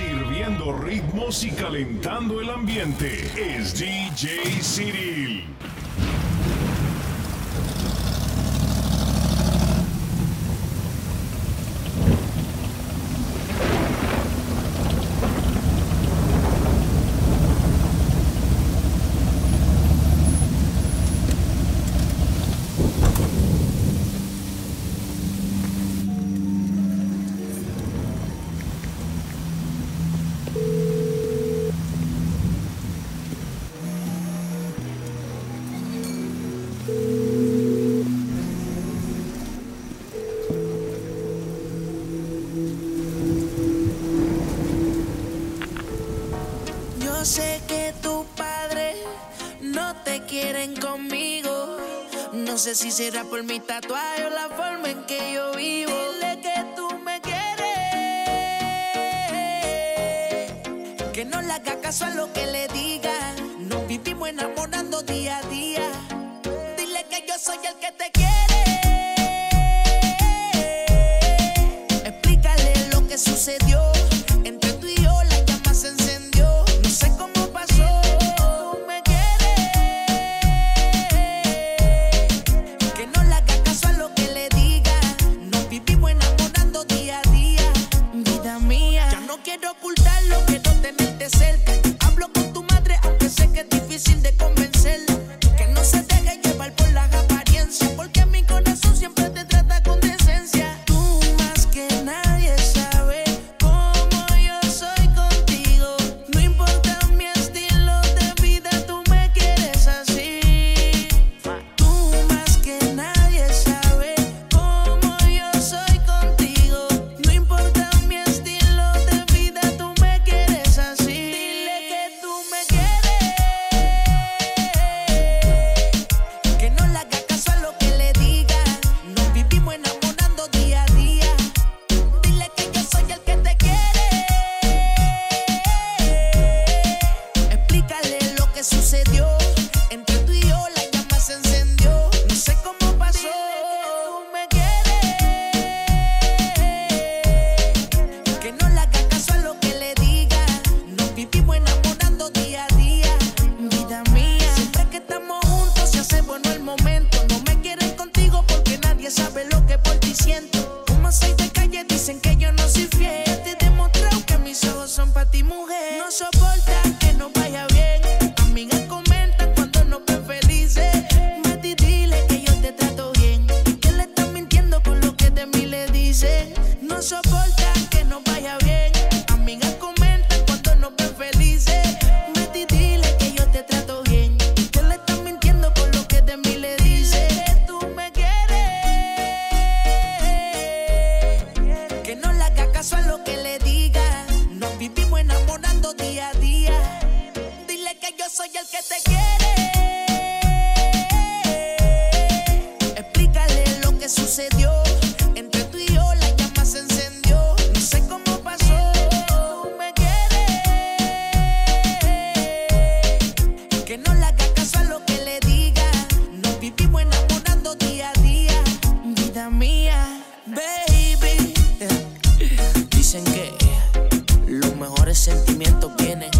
sirviendo ritmos y calentando el ambiente es DJ Cyril. si será por mi tatuaje resentimientos vienen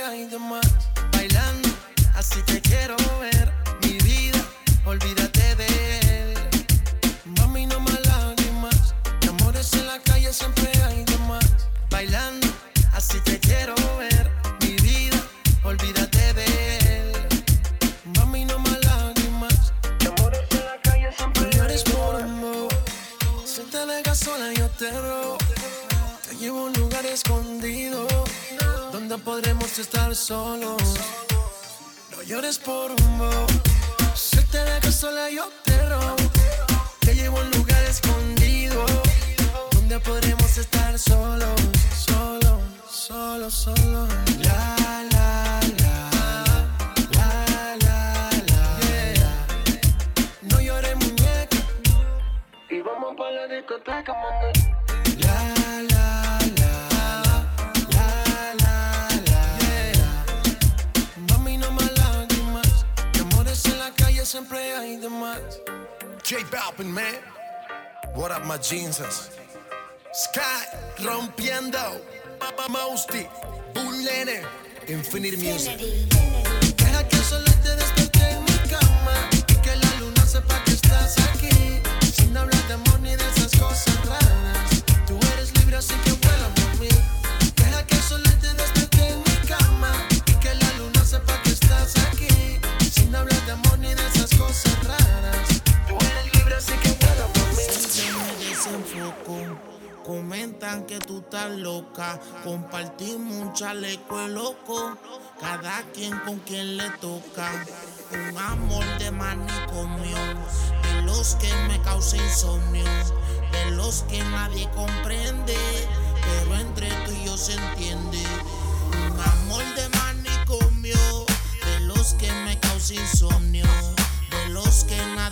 hay de más. Bailando, así te quiero ver. Mi vida, olvídate. estar solos. No llores por un bow. Se te deja sola, yo te robo. Te llevo a un lugar escondido donde podremos estar solos. Solo, solo, solo. La, la, la. La, la, la. Yeah. No llores, muñeca. Y vamos para la discoteca, mamá. siempre hay de más. J Balvin, man. What up, my Jesus? Sky rompiendo. Papa Mosty, Bullene, Infinite Music. Deja que solo te desperté en mi cama. Y que la luna sepa que estás aquí. Sin hablar de amor ni de esas cosas raras. Tú eres libre, así que estás loca. Compartimos un chaleco loco, cada quien con quien le toca. Un amor de manicomio, de los que me causa insomnio, de los que nadie comprende, pero entre tú y yo se entiende. Un amor de manicomio, de los que me causa insomnio, de los que nadie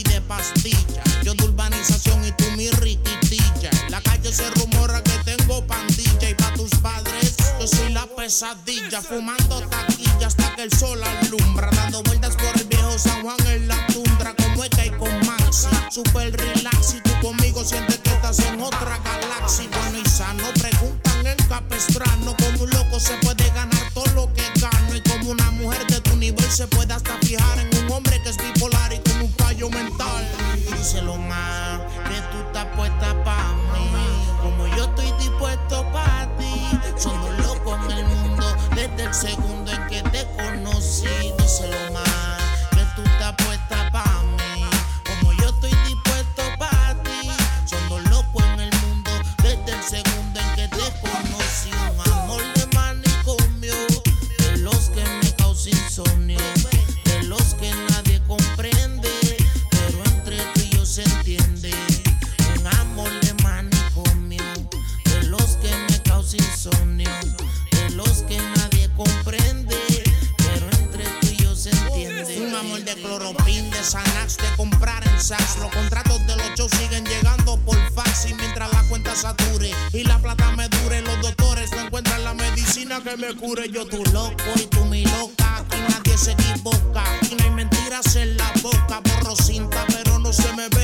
y de pastillas. Yo de urbanización y tú mi riquitilla. La calle se rumora que tengo pandilla y pa' tus padres yo soy la pesadilla. Fumando taquilla hasta que el sol alumbra. Dando vueltas por el viejo San Juan en la tundra. Como es que hay con Maxi. Super relax y tú conmigo sientes que estás en otra galaxia. Bueno y sano. Preguntan en Capestrano. Como un loco se puede ganar todo lo que gano. Y como una mujer de tu nivel se puede hasta fijar en un hombre que es bipolar y mental. Díselo más, que tú estás puesta pa' mí. Como yo estoy dispuesto pa' ti. Somos locos en el mundo desde el segundo en que te conocí. Díselo más, que me cure. Yo tu loco y tú mi loca, aquí nadie se equivoca. Aquí no hay mentiras en la boca, borro cinta, pero no se me ve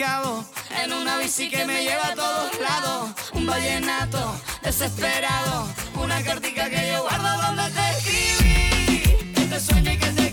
en una bici que me lleva a todos lados. Un vallenato desesperado, una cartica que yo guardo donde te escribí. Que te y que te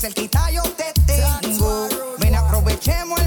cerquita yo te tengo. Ven, aprovechemos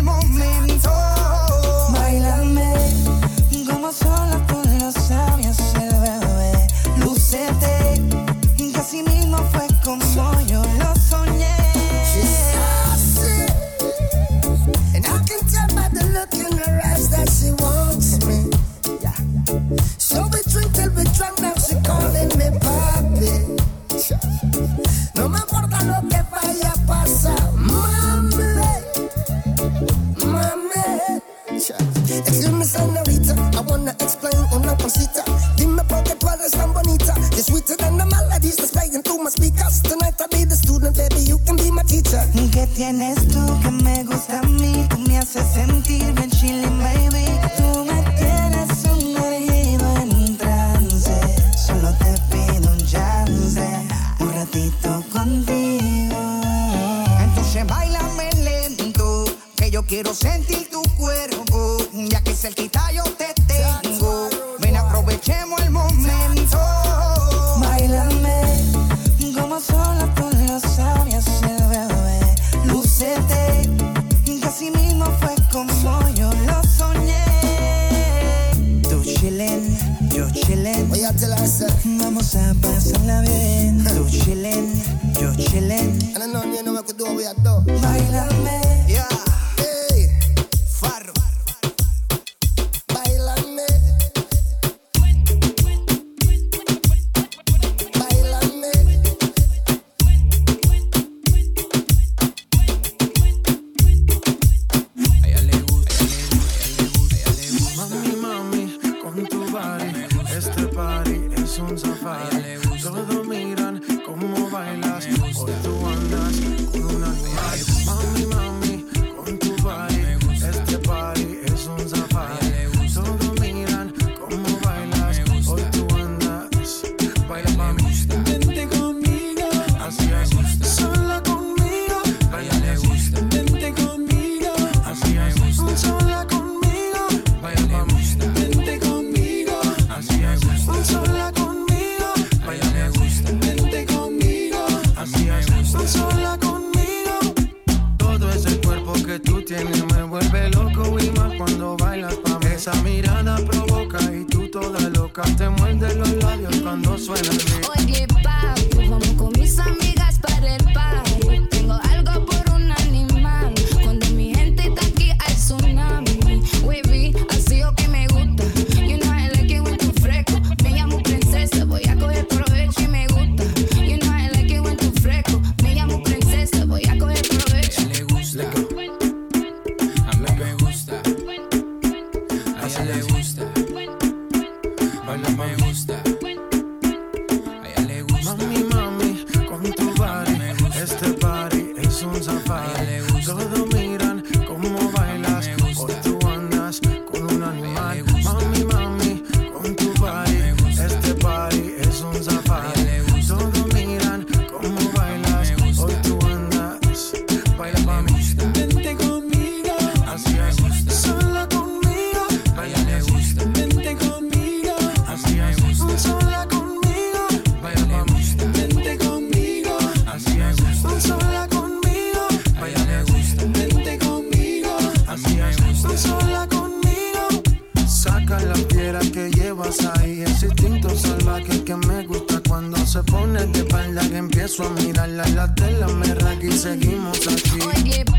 paso a mirarla en la tela, me y seguimos aquí.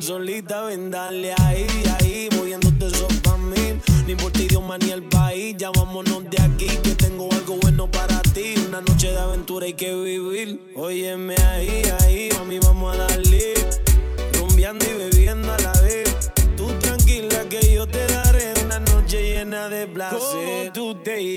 solita, ven dale ahí, ahí, moviéndote eso pa' mí. Ni por tu idioma ni el país, ya vámonos de aquí, que tengo algo bueno para ti. Una noche de aventura hay que vivir. Óyeme ahí, ahí, mami, vamos a darle. Rumbeando y bebiendo a la vez. Tú tranquila que yo te daré una noche llena de placer. ¿Cómo tú te?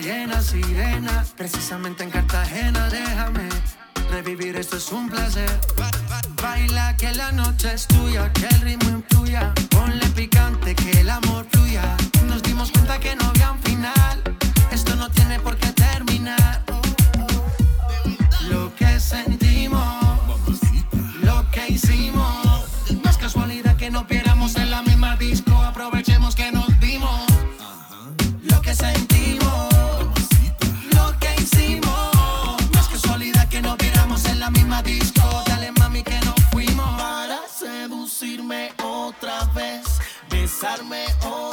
llena, sirena. Precisamente en Cartagena, déjame revivir, esto es un placer. Baila que la noche es tuya, que el ritmo influya. Ponle picante, que el amor fluya. Nos dimos cuenta que no había un final. Esto no tiene por qué terminar. Lo que sentí besarme hoy.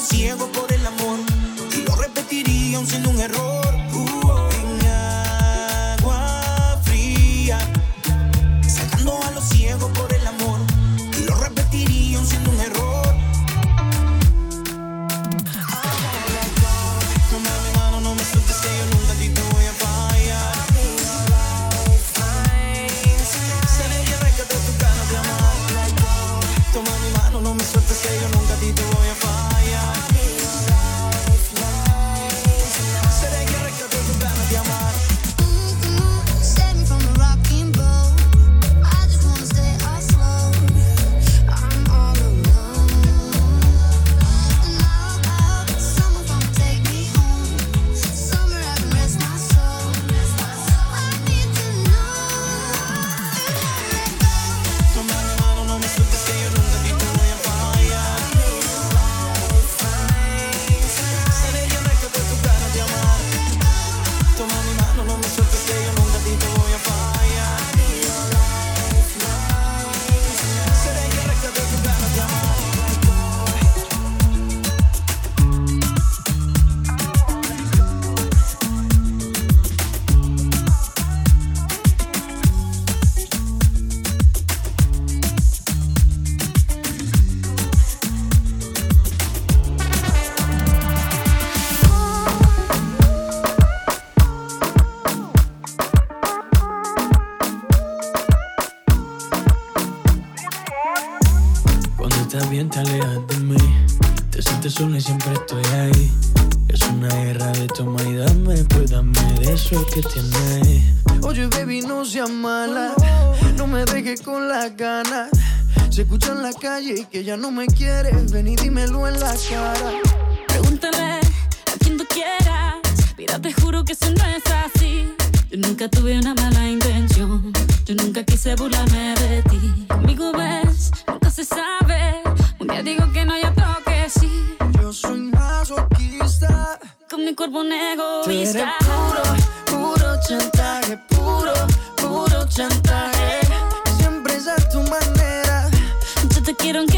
Ciegos por el amor. Y lo repetiría aún siendo un error. Dejes con las ganas Se escucha en la calle que ya no me quieres Ven y dímelo en la cara Pregúntale a quien tú quieras. Mira, te juro que eso no es así. Yo nunca tuve una mala intención. Yo nunca quise burlarme de ti. Conmigo ves, nunca se sabe. Un día digo que no, y otro que sí. Yo soy masoquista Con mi cuerpo un Tú eres egoísta. puro, puro chantaje Puro, puro chantaje quiero aunque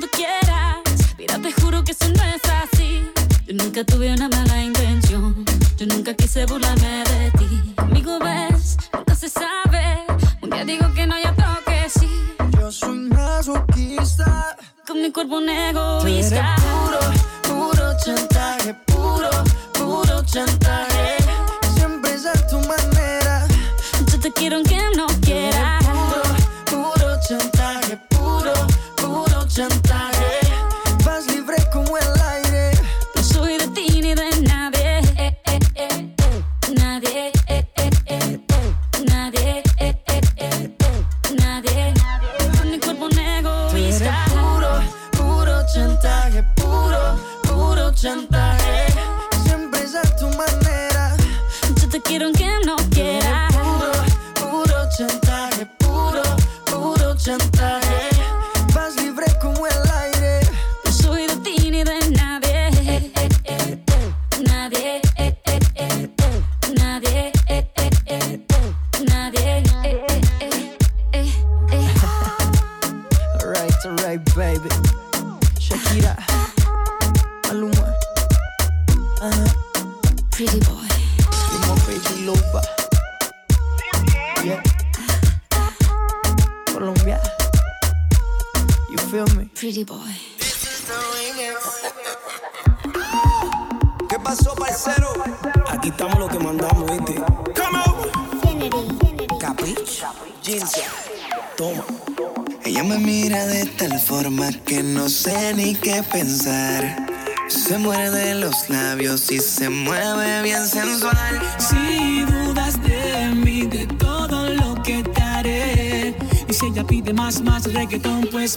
tú quieras. Mira, te juro que eso no es así. Yo nunca tuve una mala intención. Yo nunca quise burlarme de ti. Conmigo ves, nunca se sabe. Un día digo que no, y otro que sí. Yo soy masoquista. Con mi cuerpo un egoísta. puro, puro chantaje, puro, puro chantaje. Siempre es a tu manera. Yo te quiero aunque no quieras. Chantaje.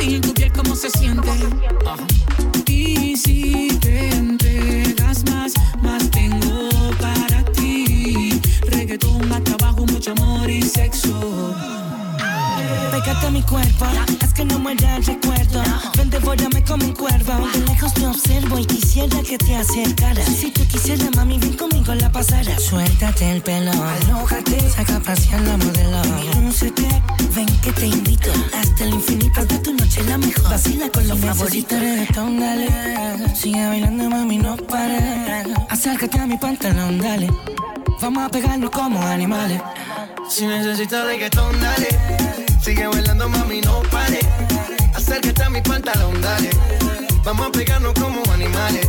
Sentir tu piel como se siente. Ajá. Y si te entregas más, más tengo para ti. Reggaetón, más trabajo, mucho amor y sexo. Pégate a mi cuerpo, haz que no muera el recuerdo. Ven, devórame como un cuervo. De lejos te observo y quisiera que te acercaras. Si tú quisieras, mami, ven conmigo la pasara. Suéltate el pelo, alójate, saca a pasear la modelo. Lúcete, ven que te invito. Hasta el infinito de tu noche la mejor. Vacila con los favoritos. reggaetón, dale. Sigue bailando, mami, no pares. Acércate a mi pantalón, dale. Vamos a pegarnos como animales. Si necesitas reggaetón, dale. Sigue bailando, mami, no pare. Acércate a mi pantalón, dale. Vamos a pegarnos como animales.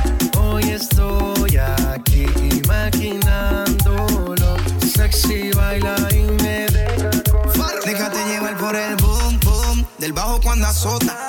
Imaginándolo. Sexy baila y me deja Déjate llevar por el boom, boom Del bajo cuando azota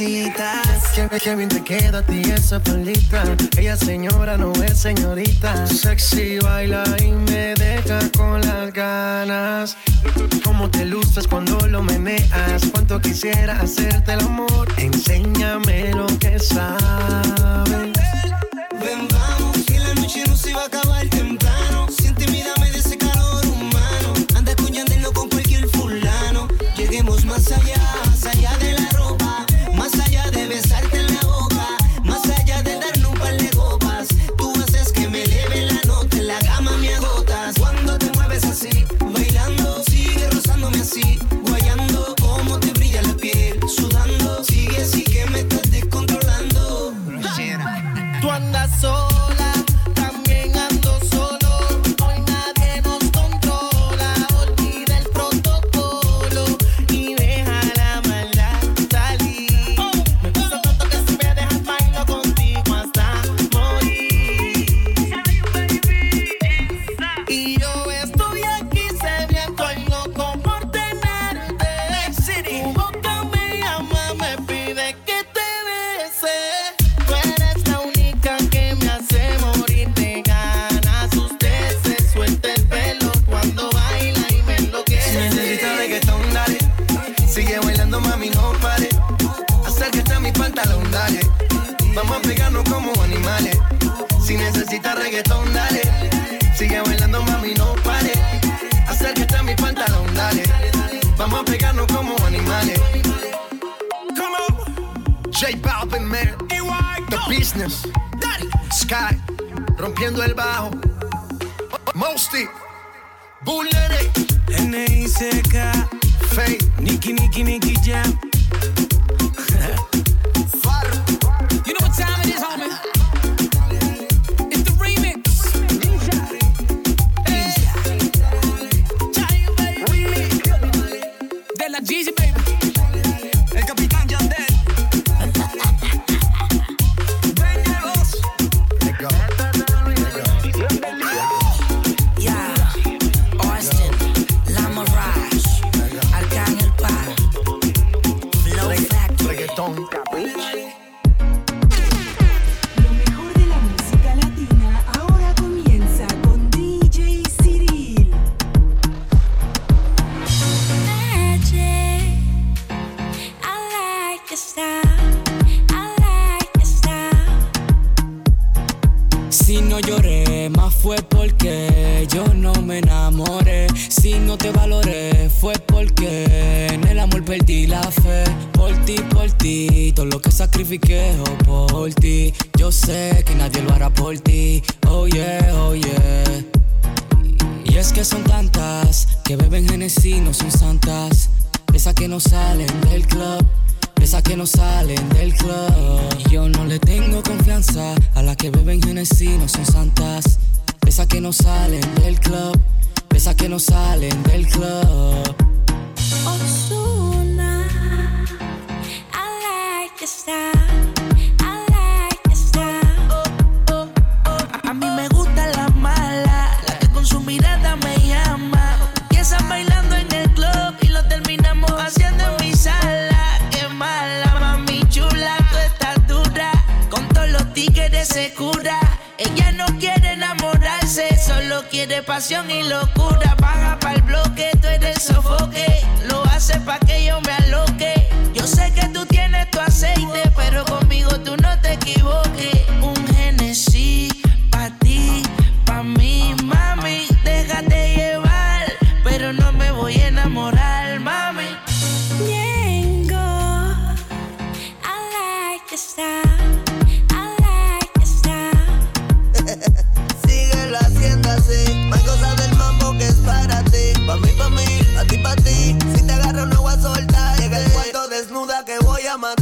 necesitas Qué, qué bien te queda a ti esa palita. Ella señora no es señorita. Sexy baila y me deja con las ganas. Cómo te luces cuando lo meneas. Cuánto quisiera hacerte el amor. Enséñame lo que sabes. Ven, vamos, que la noche no se va a acabar me enamoré. Si no te valoré, fue porque en el amor perdí la fe. Por ti, por ti, todo lo que sacrifiqué oh, por ti. Yo sé que nadie lo hará por ti. Oh yeah, oh yeah. Y es que son tantas que beben Genesis, no son santas. Esas que no salen del club. Esas que no salen del club. Y yo no le tengo confianza a las que beben Genesis, no son santas. Esas que no salen del club. Esas que no salen del club. Osuna, I like your style. quiere pasión y locura. Baja para el bloque, tú eres el sofoque. Lo haces pa' que yo me aloque. Yo sé que tú tienes tu aceite, pero conmigo tú no te equivoques. pero no voy a soltar. Llega el cuarto desnuda que voy a matar.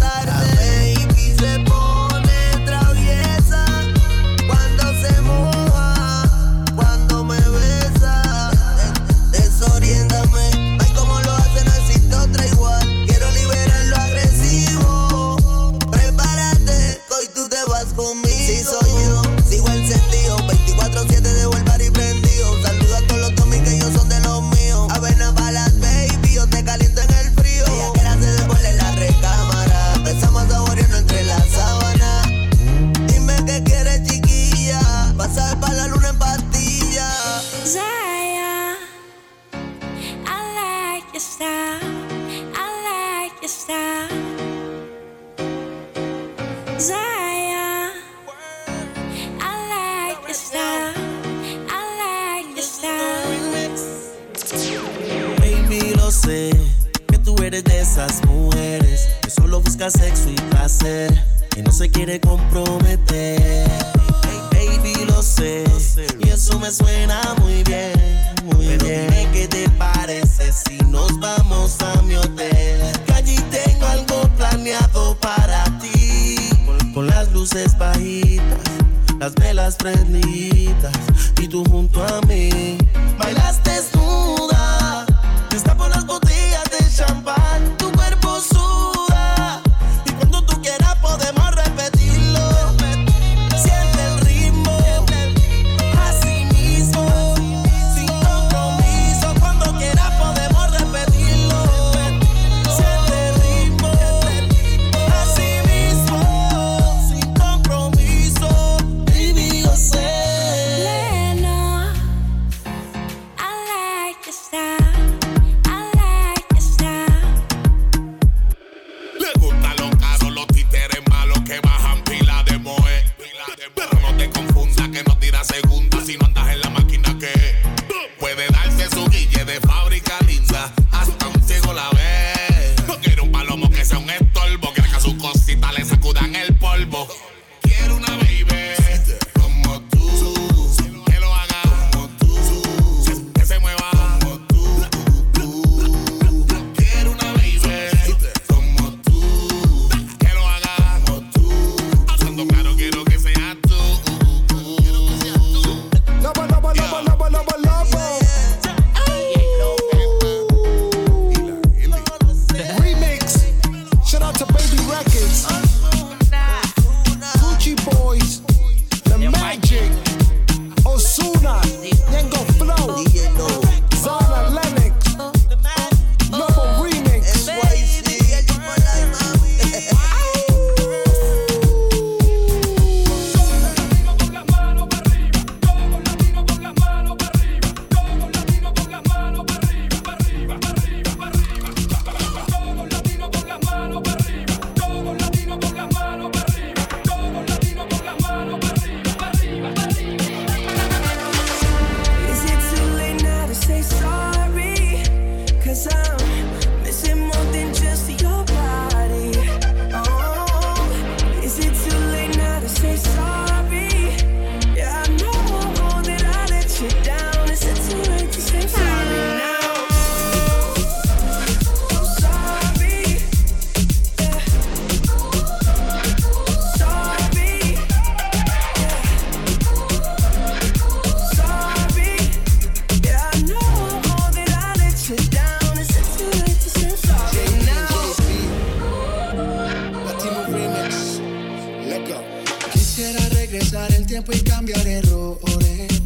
Y cambiar errores.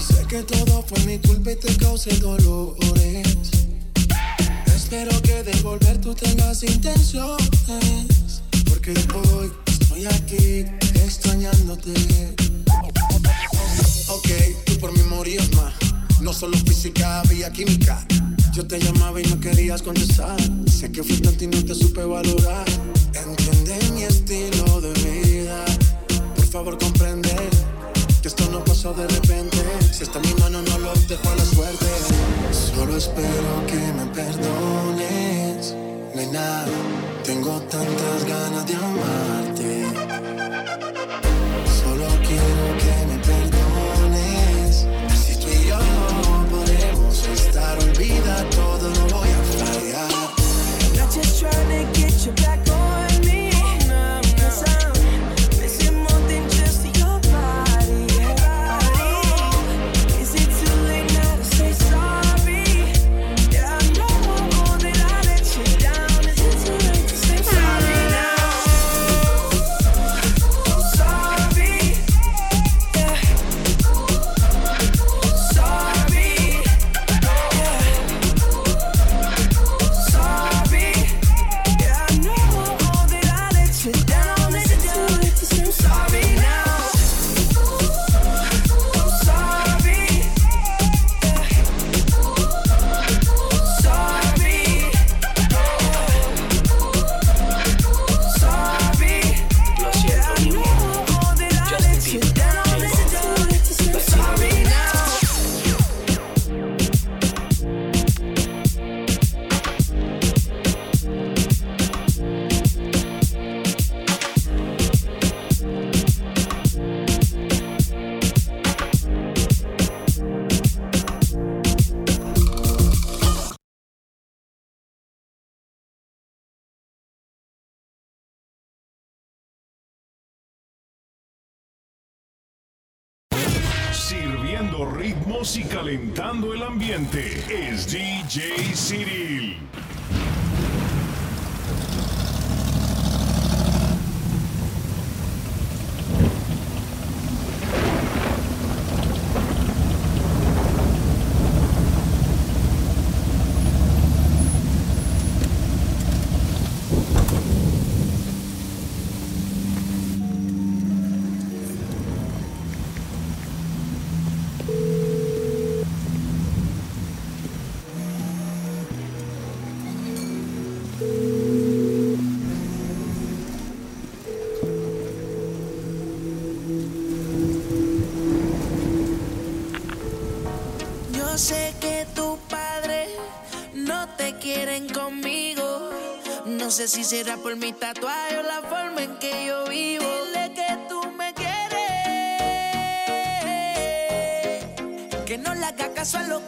Sé que todo fue mi culpa y te causé dolores. Espero que de volver tú tengas intenciones. Porque hoy estoy aquí extrañándote. Ok, tú por mí morías más. No solo física, había química. Yo te llamaba y no querías contestar. Sé que fui tanto y no te supe valorar. Entiende mi estilo de vida. Favor, comprende que esto no pasó de repente. Si está en mi mano, no lo dejo a la suerte. Solo espero que me perdones. Nena, tengo tantas ganas de amarte. Solo quiero que me perdones. Si tú y yo podemos estar, olvida todo, no voy a fallar. Not just trying to get you back on ritmos y calentando el ambiente es DJ Cyril. si será por mi tatuaje o la forma en que yo vivo. Dile que tú me quieres. Que no le haga caso a lo